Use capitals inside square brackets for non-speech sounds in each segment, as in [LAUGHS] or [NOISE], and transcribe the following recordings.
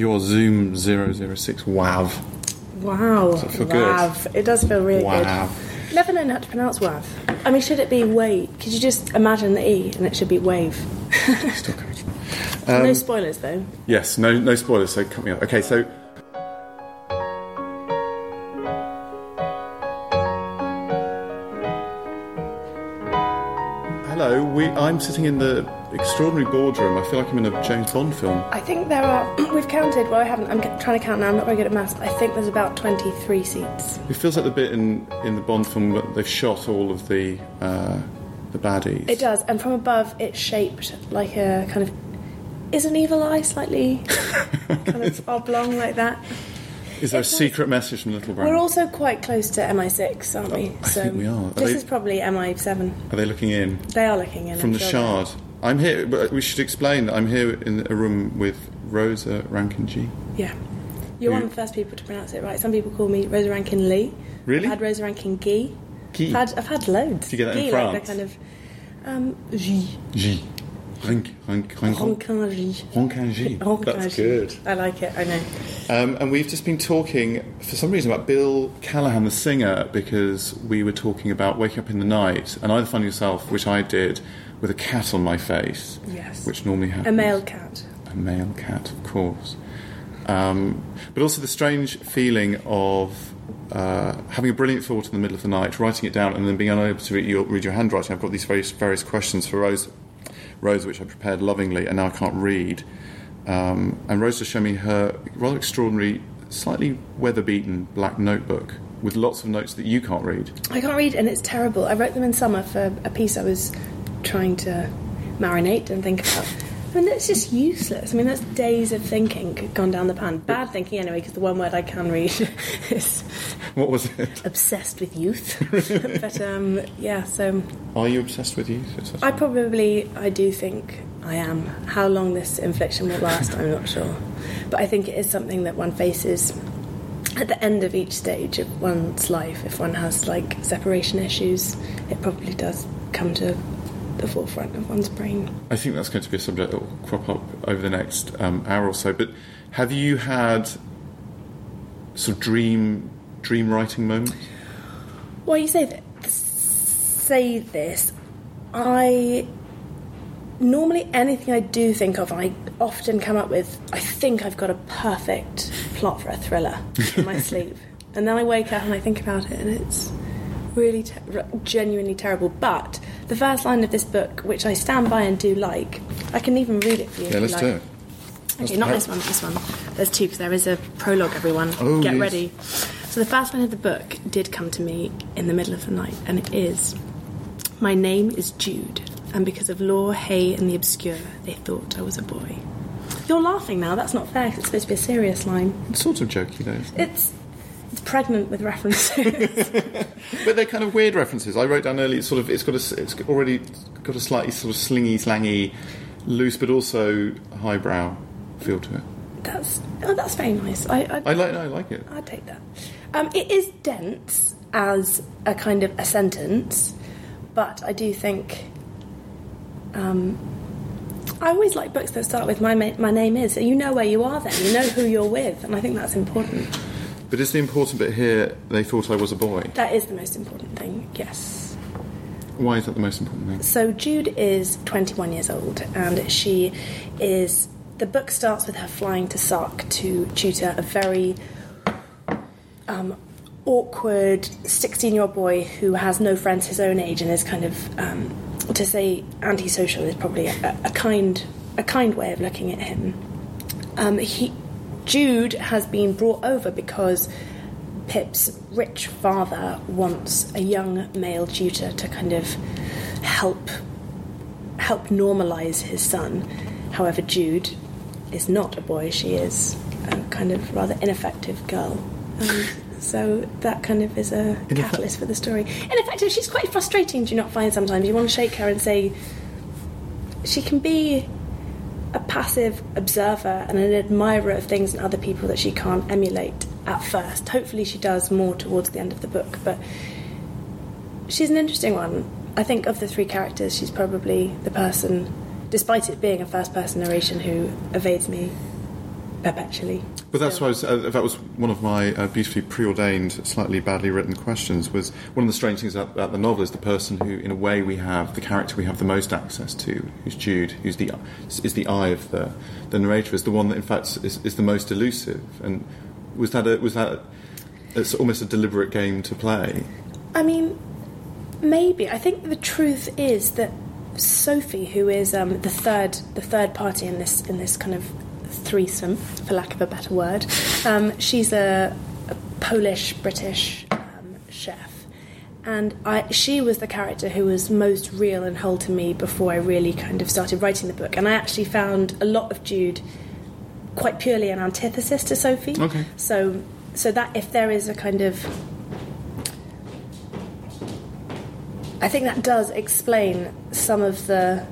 your Zoom 006 WAV. Wow. Does it feel good? Wav. It does feel really Wow. good. Never known how to pronounce wav. I mean, should it be wave? Could you just imagine the E and it should be wave? [LAUGHS] Still coming. no um, spoilers though. Yes, no, no spoilers. So cut me up. Okay, so hello. We I'm sitting in the extraordinary boardroom. I feel like I'm in a James Bond film. I think there are. [CLEARS THROAT] We've counted. Well, I haven't. I'm trying to count now. I'm not very good at maths. But I think there's about 23 seats. It feels like the bit in in the Bond film where they've shot all of the uh, the baddies. It does, and from above, it's shaped like a kind of. Is an evil eye slightly [LAUGHS] kind of oblong like that? Is there a It's nice. secret message from Little Brown? We're also quite close to MI6, aren't we? I think we are. Are This they- is probably MI7. Are they looking in? They are looking in From I'm the sure Shard. I'm here, but we should explain that I'm here in a room with Rosa Rankin-Gee. Yeah, you're one of the first people to pronounce it right. Some people call me Rosa Rankin Lee. Really? I've had Rosa Rankin Guy. Guy. I've had, I've had loads. Do you get that in France? like kind of um, G. G. Rank, rank, rank, Rankin-Gee. Rankin G. That's good. I like it. I know. Um, and we've just been talking, for some reason, about Bill Callahan, the singer, because we were talking about waking up in the night and either finding yourself, which I did, with a cat on my face, Yes. which normally happens. A male cat. A male cat, of course. Um, but also the strange feeling of uh, having a brilliant thought in the middle of the night, writing it down, and then being unable to read your, read your handwriting. I've got these various, various questions for Rose, Rose, which I prepared lovingly, and now I can't read. Um, and Rose has showed me her rather extraordinary, slightly weather-beaten black notebook with lots of notes that you can't read. I can't read, and it's terrible. I wrote them in summer for a piece I was trying to marinate and think about. I mean, it's just useless. I mean, that's days of thinking gone down the pan. Bad thinking, anyway, because the one word I can read [LAUGHS] is What was it? obsessed with youth. [LAUGHS] [LAUGHS] but um, yeah, so Are you obsessed with youth? I probably, I do think I am. How long this infliction will last, I'm not sure. But I think it is something that one faces at the end of each stage of one's life. If one has like separation issues, it probably does come to the forefront of one's brain. I think that's going to be a subject that will crop up over the next um, hour or so. But have you had sort of dream dream writing moments? Well, you say that. Say this. I normally anything I do think of, I often come up with. I think I've got a perfect plot for a thriller in my [LAUGHS] sleep, and then I wake up and I think about it, and it's really ter- genuinely terrible. But the first line of this book, which I stand by and do like, I can even read it for you. Yeah, let's like. do it. Okay, not this one, this one. There's two because there is a prologue, everyone. Oh, Get yes. ready. So the first line of the book did come to me in the middle of the night, and it is My name is Jude, and because of law, hay, and the obscure, they thought I was a boy. You're laughing now, that's not fair 'cause it's supposed to be a serious line. It's sort of jokey though. It's, it's pregnant with references. [LAUGHS] But they're kind of weird references. I wrote down earlier. It's sort of it's got a it's already got a slightly sort of slingy, slangy, loose, but also highbrow feel to it. that's, oh, that's very nice. I, I, I like I like it. I'd take that. Um, it is dense as a kind of a sentence, but I do think. Um, I always like books that start with my ma- my name is. So you know where you are. Then you know who you're with, and I think that's important. But is the important bit here? They thought I was a boy. That is the most important thing. Yes. Why is that the most important thing? So Jude is 21 years old, and she is. The book starts with her flying to Sark to tutor a very um, awkward 16 year old boy who has no friends his own age and is kind of, um, to say antisocial is probably a, a kind a kind way of looking at him. Um, he, Jude has been brought over because Pip's rich father wants a young male tutor to kind of help help normalize his son. However, Jude is not a boy; she is a kind of rather ineffective girl. Um, so that kind of is a catalyst for the story. Ineffective. She's quite frustrating. Do you not find sometimes you want to shake her and say she can be a passive observer and an admirer of things and other people that she can't emulate at first. Hopefully, she does more towards the end of the book, but she's an interesting one. I think of the three characters, she's probably the person, despite it being a first person narration, who evades me perpetually. But that's why was, uh, that was one of my uh, beautifully preordained, slightly badly written questions. Was one of the strange things about, about the novel is the person who, in a way, we have the character we have the most access to, who's Jude, who's the is the eye of the the narrator, is the one that in fact is, is the most elusive. And was that a, was that it's almost a deliberate game to play? I mean, maybe. I think the truth is that Sophie, who is um, the third the third party in this in this kind of threesome, for lack of a better word. Um, she's a, a Polish British um, chef, and I, she was the character who was most real and whole to me before I really kind of started writing the book. And I actually found a lot of Jude quite purely an antithesis to Sophie. Okay. So, so that if there is a kind of I think that does explain some of the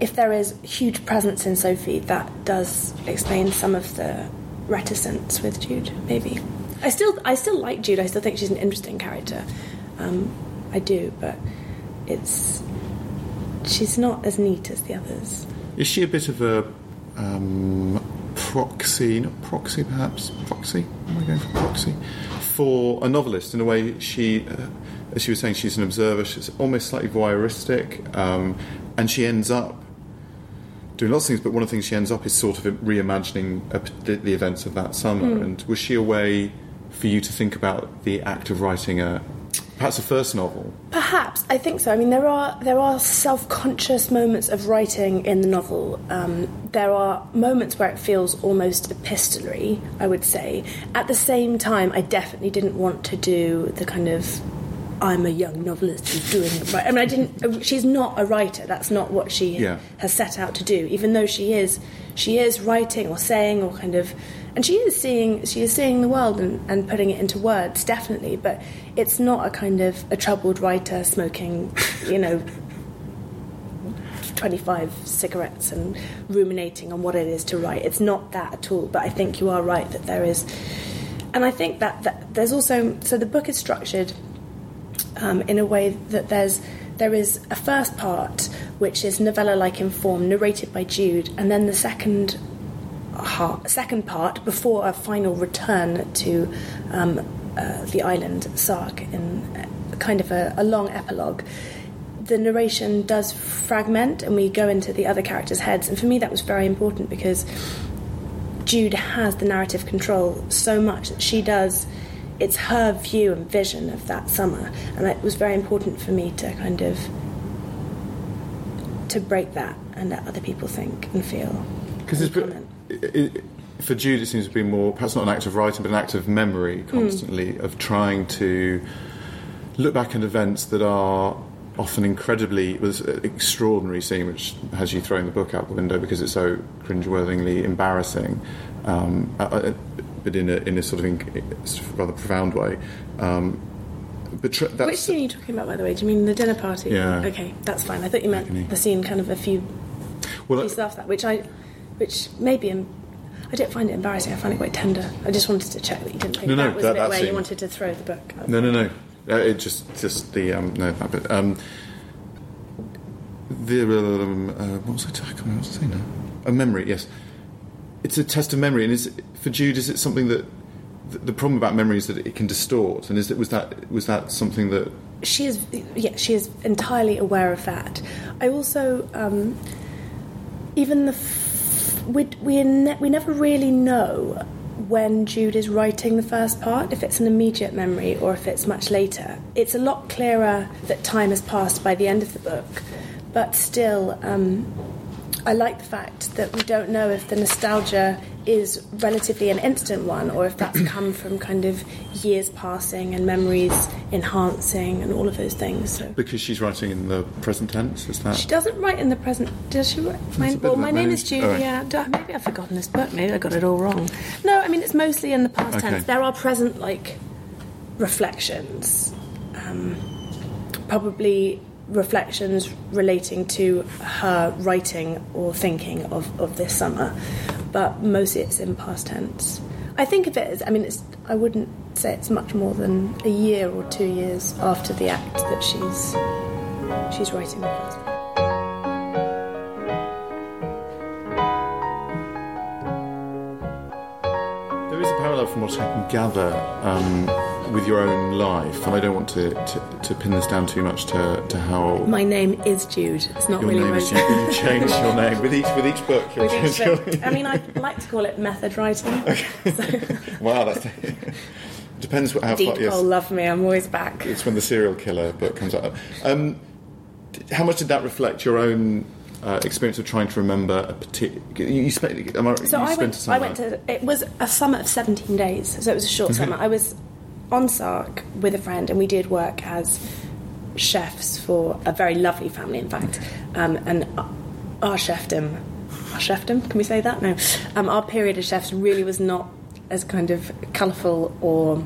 if there is huge presence in Sophie, that does explain some of the reticence with Jude. Maybe I still I still like Jude. I still think she's an interesting character. Um, I do, but it's she's not as neat as the others. Is she a bit of a um, proxy, not proxy perhaps, proxy? Am I going for proxy? For a novelist, in a way, she, uh, as she was saying, she's an observer. She's almost slightly voyeuristic, um, and she ends up doing lots of things, but one of the things she ends up is sort of reimagining a, the, the, events of that summer. Mm. And was she a way for you to think about the act of writing a perhaps a first novel? Perhaps I think so. I mean, there are there are self-conscious moments of writing in the novel. Um, there are moments where it feels almost epistolary. I would say. At the same time, I definitely didn't want to do the kind of I'm a young novelist who's doing it right. I mean, I didn't. Uh, she's not a writer. That's not what she yeah. has set out to do. Even though she is, she is writing or saying or kind of, and she is seeing, she is seeing the world and, and putting it into words, definitely. But it's not a kind of a troubled writer smoking, you know. 25 cigarettes and ruminating on what it is to write. It's not that at all, but I think you are right that there is. And I think that, that there's also. So the book is structured um, in a way that there's there is a first part which is novella-like in form, narrated by Jude, and then the second second part before a final return to um, uh, the island Sark in kind of a, a long epilogue. The narration does fragment, and we go into the other characters' heads, and for me that was very important because Jude has the narrative control so much that she does it's her view and vision of that summer, and it was very important for me to kind of to break that and let other people think and feel. Because for Jude, it seems to be more perhaps not an act of writing, but an act of memory, hmm. constantly mm. of trying to look back at events that are often incredibly it was an extraordinary scene which has you throwing the book out the window because it's so cringeworthingly embarrassing um, uh, but in a, in a sort of in, rather profound way. Um, but tr- Which scene are you talking about, by the way? Do you mean the dinner party? Yeah. Okay, that's fine. I thought you meant Agony. the scene kind of a few well, pieces after that, which I, which maybe I don't find it embarrassing. I find it quite tender. I just wanted to check that you didn't think no, no, that was that, a bit where scene. you wanted to throw the book. No, no, no. Uh, it just just the um, no that bit. Um, the um, uh, what was I talking? What was I saying now? A memory. Yes it's a test of memory, and is for Jude, is it something that the problem about memory is that it can distort, and is it was that was that something that she is? Yeah, she is entirely aware of that. I also, um, even the f- we we ne- we never really know when Jude is writing the first part, if it's an immediate memory or if it's much later. It's a lot clearer that time has passed by the end of the book, but still. Um, I like the fact that we don't know if the nostalgia is relatively an instant one or if that's [CLEARS THROAT] come from kind of years passing and memories enhancing and all of those things. So. Because she's writing in the present tense, is that? She doesn't write in the present. Does she? Write? My, well, my name is Julia. Right. Maybe I've forgotten this book. Maybe I got it all wrong. No, I mean it's mostly in the past okay. tense. There are present like reflections. Um, probably reflections relating to her writing or thinking of, of this summer, but mostly it's in past tense. I think of it as, I mean, it's, I wouldn't say it's much more than a year or two years after the act that she's, she's writing the first parallel from what I can gather um, with your own life, and I don't want to, to, to pin this down too much to, to how My name is Jude. It's not your really name my is. You, you change your name with each with each book. With change each your book. I mean, I like to call it method writing. [LAUGHS] [LAUGHS] Wow, that's [LAUGHS] depends what, how Deep far. Yes, love me. I'm always back. it's when the serial killer book comes out. Um, how much did that reflect your own uh, experience of trying to remember a particular? You, spent. Am I, So I spent went. a summer. I went to. It was a summer of 17 days, so it was a short summer. I was on Sark with a friend, and we did work as chefs for a very lovely family, in fact. Um, and our chefdom, our chefdom, can we say that? No. Um, our period as chefs really was not as kind of colourful or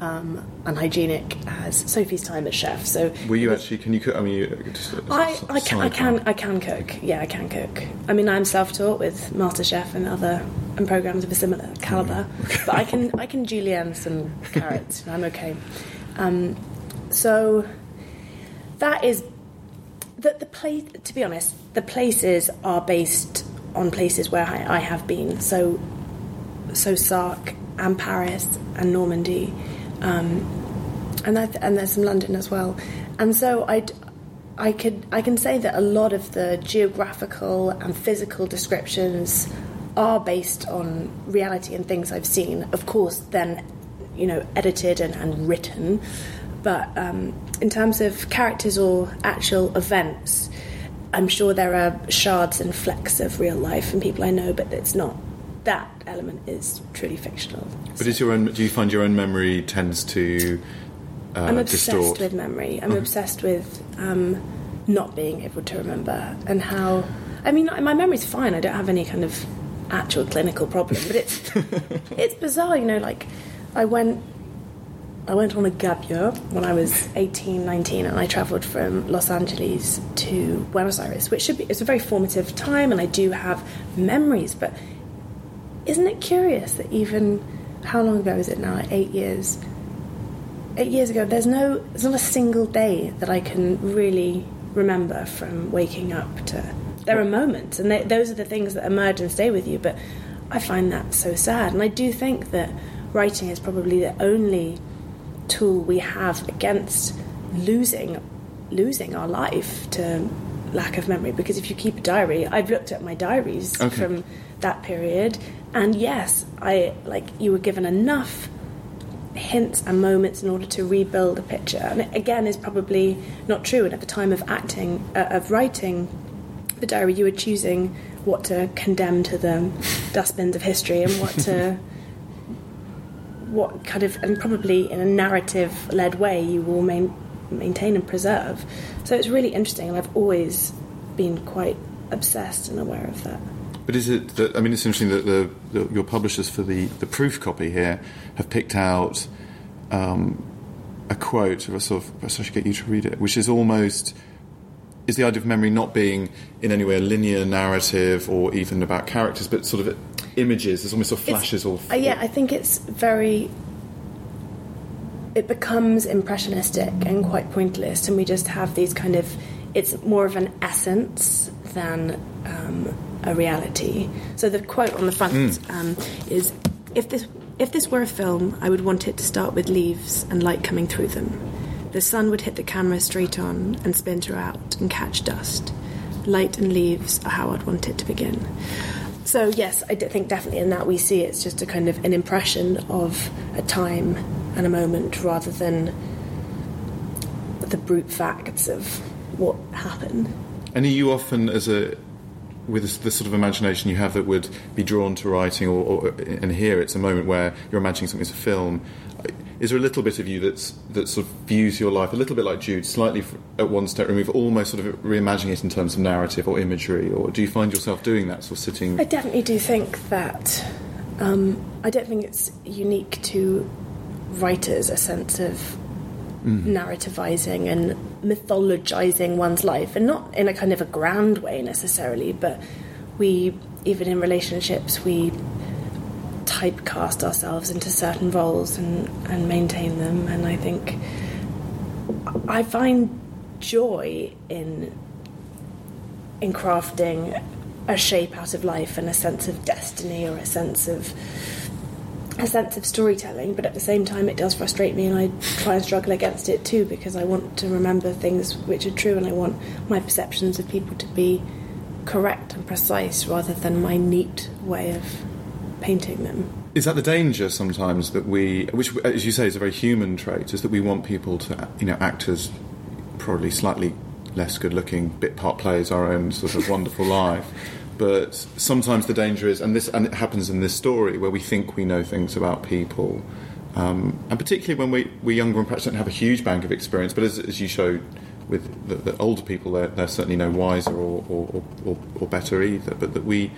um, unhygienic as Sophie's time as chef. So Were you actually? Can you cook? I mean, you, just, a I, can, I can I can cook. Yeah, I can cook. I mean, I'm self-taught with MasterChef and other and programs of a similar caliber, [LAUGHS] but I can I can julienne some carrots. and I'm okay. Um, so that is that the place. To be honest, the places are based on places where I, I have been. So so Sark and Paris and Normandy, um, and I th- and there's some London as well. And so I, I could I can say that a lot of the geographical and physical descriptions are based on reality and things I've seen. Of course, then you know edited and, and written, but um, in terms of characters or actual events. I'm sure there are shards and flecks of real life and people I know, but it's not. That element is truly fictional. But is your own? Do you find your own memory tends to uh, I'm obsessed distort? with memory. I'm Mhm. obsessed with um, not being able to remember and how. I mean, my memory's fine. I don't have any kind of actual clinical problem, but it's [LAUGHS] it's bizarre. You know, like I went. I went on a gap year when I was 18, 19, and I travelled from Los Angeles to Buenos Aires, which should be it's a very formative time, and I do have memories. But isn't it curious that even how long ago is it now? Like eight years eight years ago, there's no, there's not a single day that I can really remember from waking up to. There are moments, and they, those are the things that emerge and stay with you. But I find that so sad, and I do think that writing is probably the only tool we have against losing, losing our life to lack of memory. Because if you keep a diary, I've looked at my diaries Okay. from that period, and yes, I like you were given enough hints and moments in order to rebuild a picture. And it, again, is probably not true. And at the time of acting, uh, of writing the diary, you were choosing what to condemn to the dustbins of history and what to. [LAUGHS] What kind of, and probably in a narrative led way, you will main, maintain and preserve. So it's really interesting, and I've always been quite obsessed and aware of that. But is it that I mean it's interesting that the, the your publishers for the, the proof copy here have picked out um, a quote or a sort of so I should get you to read it, which is almost is the idea of memory not being in any way a linear narrative or even about characters, but sort of images. There's almost sort of flashes or Uh, yeah, I think it's very. It becomes impressionistic and quite pointless, and we just have these kind of. It's more of an essence than um, a reality. So the quote on the front um, is, "If this if this were a film, I would want it to start with leaves and light coming through them. The sun would hit the camera straight on and spin throughout and catch dust. Light and leaves are how I'd want it to begin." So yes, I think definitely in that we see it's just a kind of an impression of a time and a moment rather than the brute facts of what happened. And are you often, as a with the sort of imagination you have that would be drawn to writing, or, or and here it's a moment where you're imagining something as a film. Is there a little bit of you that's that sort of views your life a little bit like Jude, slightly f- at one step removed, almost sort of reimagining it in terms of narrative or imagery, or do you find yourself doing that, sort of sitting? I definitely do think that um, I don't think it's unique to writers a sense of narrativizing and mythologizing one's life, and not in a kind of a grand way necessarily, but we, even in relationships, we typecast ourselves into certain roles and, and maintain them. And I think I find joy in in crafting a shape out of life and a sense of destiny or a sense of a sense of storytelling, but at the same time, it does frustrate me, and I try and struggle against it too because I want to remember things which are true, and I want my perceptions of people to be correct and precise rather than my neat way of painting them. Is that the danger sometimes that we, which as you say is a very human trait, is that we want people to, you know, act as probably slightly less good-looking bit part players our own sort of wonderful [LAUGHS] life. But sometimes the danger is, and this, and it happens in this story where we think we know things about people, um, and particularly when we, we're younger and perhaps don't have a huge bank of experience. But as, as you showed with the, the older people, they're, they're, certainly no wiser or, or, or, or better either. But that we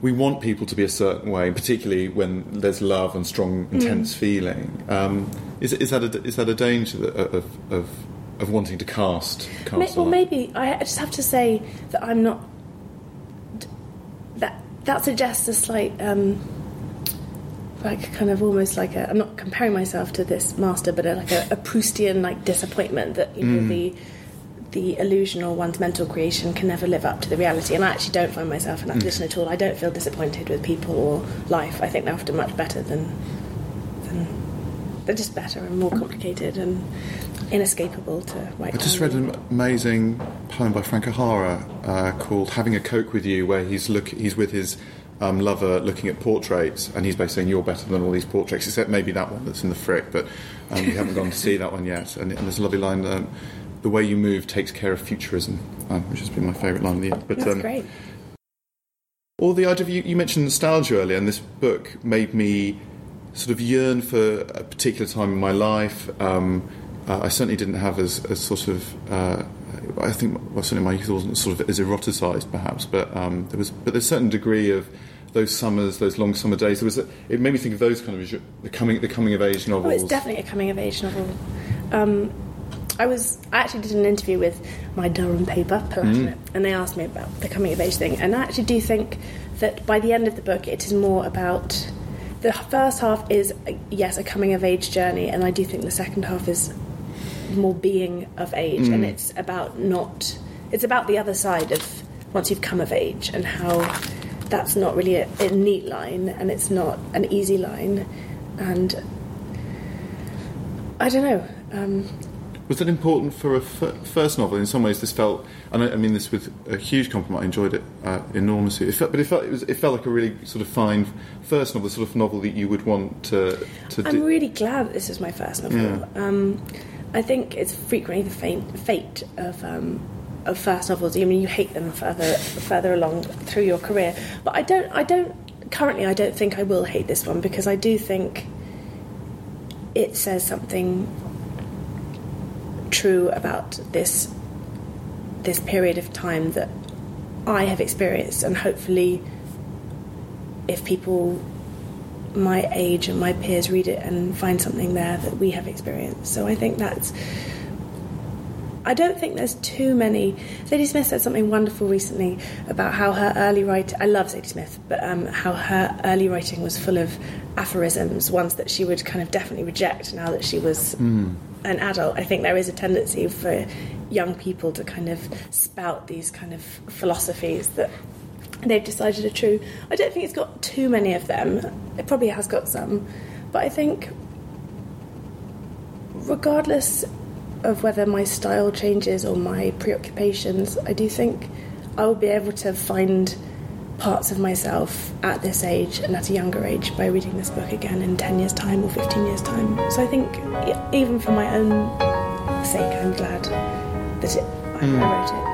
we want people to be a certain way, particularly when there's love and strong, intense mm. feeling. Um, is, is, that a, is that a danger of, of, of wanting to cast? cast well, maybe I just have to say that I'm not. That that suggests a slight, um, like kind of almost like a. I'm not comparing myself to this master, but a, like a, a Proustian like disappointment that you know mm. the the illusion or one's mental creation can never live up to the reality. And I actually don't find myself in that mm. position at all. I don't feel disappointed with people or life. I think they're often much better than, than they're just better and more complicated and inescapable to write. I just read an amazing poem by Frank O'Hara uh, called "Having a Coke with You," where he's look he's with his um, lover looking at portraits, and he's basically saying, "You're better than all these portraits," except maybe that one that's in the Frick, but um, we haven't gone to see that one yet. And, and there's a lovely line. Um, the way you move takes care of futurism, um, which has been my favourite line of the year. But, That's um, great. Or the idea of you, you mentioned nostalgia earlier, and this book made me sort of yearn for a particular time in my life. Um, uh, I certainly didn't have as, as sort of. Uh, I think well, certainly my youth wasn't sort of as eroticized, perhaps, but um, there was. But there's a certain degree of those summers, those long summer days. There was. A, it made me think of those kind of the coming the coming of age novels. Oh, it's definitely a coming of age novel. Um, I was I actually did an interview with my Durham paper, mm. and they asked me about the coming of age thing. And I actually do think that by the end of the book, it is more about the first half is yes a coming of age journey, and I do think the second half is more being of age, mm. and it's about not it's about the other side of once you've come of age and how that's not really a, a neat line and it's not an easy line, and I don't know. Um, was that important for a f- first novel? In some ways, this felt, and I, I mean this with a huge compliment. I enjoyed it uh, enormously. It felt, but it felt it, was, it felt like a really sort of fine first novel, the sort of novel that you would want to. to I'm do. really glad this is my first novel. Yeah. Um, I think it's frequently the fate, fate of. Um, of first novels, I mean, you hate them further further along through your career. But I don't. I don't. Currently, I don't think I will hate this one because I do think it says something true about this this period of time that I have experienced, and hopefully, if people my age and my peers read it and find something there that we have experienced. So I think that's. I don't think there's too many. Zadie Smith said something wonderful recently about how her early writing. I love Zadie Smith, but um, how her early writing was full of aphorisms, ones that she would kind of definitely reject now that she was mm an adult, I think there is a tendency for young people to kind of spout these kind of philosophies that they've decided are true. I don't think it's got too many of them. It probably has got some, but I think regardless of whether my style changes or my preoccupations, I do think I will be able to find parts of myself at this age and at a younger age by reading this book again in 10 years' time or 15 years' time. So I think, even for my own sake, I'm glad that it, mm. I wrote it.